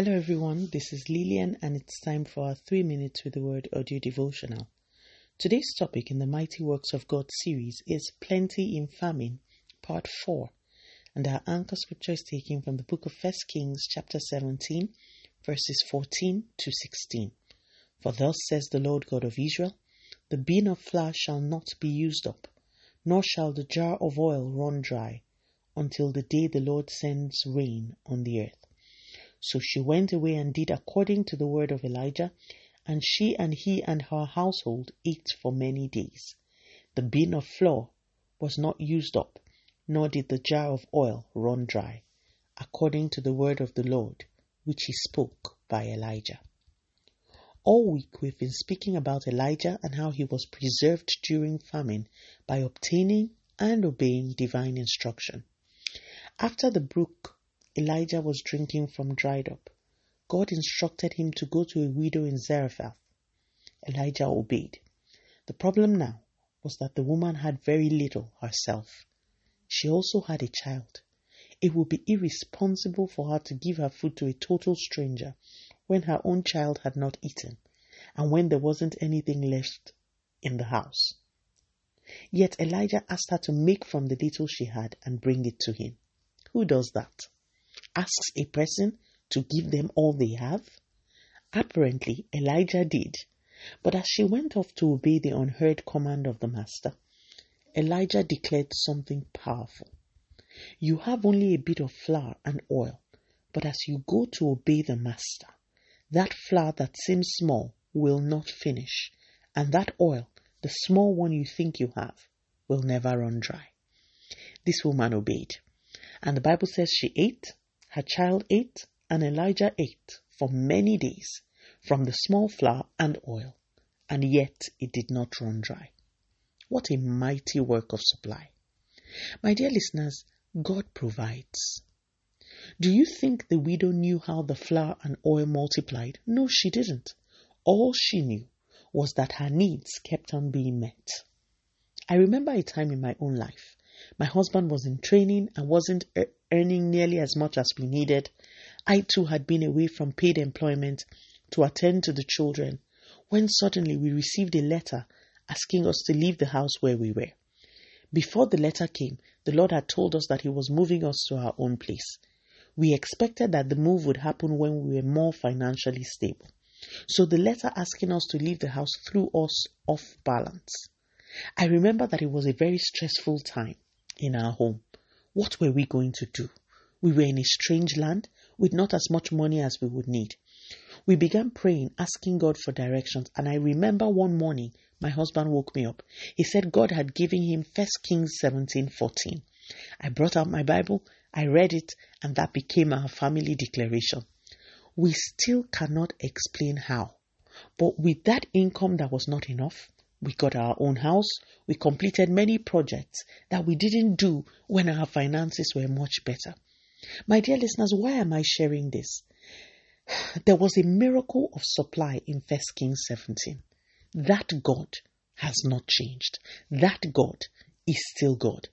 Hello, everyone. This is Lillian, and it's time for our three minutes with the word audio devotional. Today's topic in the Mighty Works of God series is Plenty in Famine, Part 4. And our anchor scripture is taken from the book of 1 Kings, chapter 17, verses 14 to 16. For thus says the Lord God of Israel The bin of flour shall not be used up, nor shall the jar of oil run dry, until the day the Lord sends rain on the earth. So she went away and did according to the word of Elijah, and she and he and her household ate for many days. The bin of flour was not used up, nor did the jar of oil run dry, according to the word of the Lord, which he spoke by Elijah. All week we've been speaking about Elijah and how he was preserved during famine by obtaining and obeying divine instruction. After the brook Elijah was drinking from dried up. God instructed him to go to a widow in Zarephath. Elijah obeyed. The problem now was that the woman had very little herself. She also had a child. It would be irresponsible for her to give her food to a total stranger when her own child had not eaten and when there wasn't anything left in the house. Yet Elijah asked her to make from the little she had and bring it to him. Who does that? Asks a person to give them all they have? Apparently, Elijah did. But as she went off to obey the unheard command of the master, Elijah declared something powerful. You have only a bit of flour and oil, but as you go to obey the master, that flour that seems small will not finish, and that oil, the small one you think you have, will never run dry. This woman obeyed, and the Bible says she ate her child ate, and Elijah ate for many days from the small flour and oil, and yet it did not run dry. What a mighty work of supply. My dear listeners, God provides. Do you think the widow knew how the flour and oil multiplied? No, she didn't. All she knew was that her needs kept on being met. I remember a time in my own life. My husband was in training and wasn't earning nearly as much as we needed. I too had been away from paid employment to attend to the children when suddenly we received a letter asking us to leave the house where we were. Before the letter came, the Lord had told us that He was moving us to our own place. We expected that the move would happen when we were more financially stable. So the letter asking us to leave the house threw us off balance. I remember that it was a very stressful time in our home. What were we going to do? We were in a strange land with not as much money as we would need. We began praying, asking God for directions, and I remember one morning my husband woke me up. He said God had given him 1 Kings 17:14. I brought out my Bible, I read it, and that became our family declaration. We still cannot explain how, but with that income that was not enough, we got our own house. We completed many projects that we didn't do when our finances were much better. My dear listeners, why am I sharing this? There was a miracle of supply in 1 Kings 17. That God has not changed. That God is still God.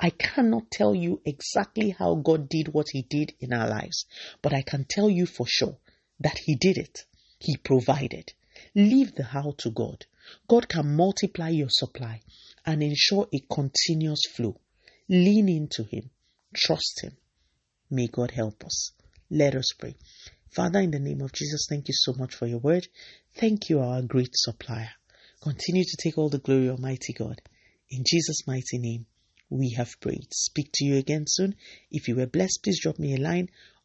I cannot tell you exactly how God did what He did in our lives, but I can tell you for sure that He did it. He provided. Leave the how to God. God can multiply your supply and ensure a continuous flow. Lean into Him. Trust Him. May God help us. Let us pray. Father, in the name of Jesus, thank you so much for your word. Thank you, our great supplier. Continue to take all the glory, Almighty God. In Jesus' mighty name, we have prayed. Speak to you again soon. If you were blessed, please drop me a line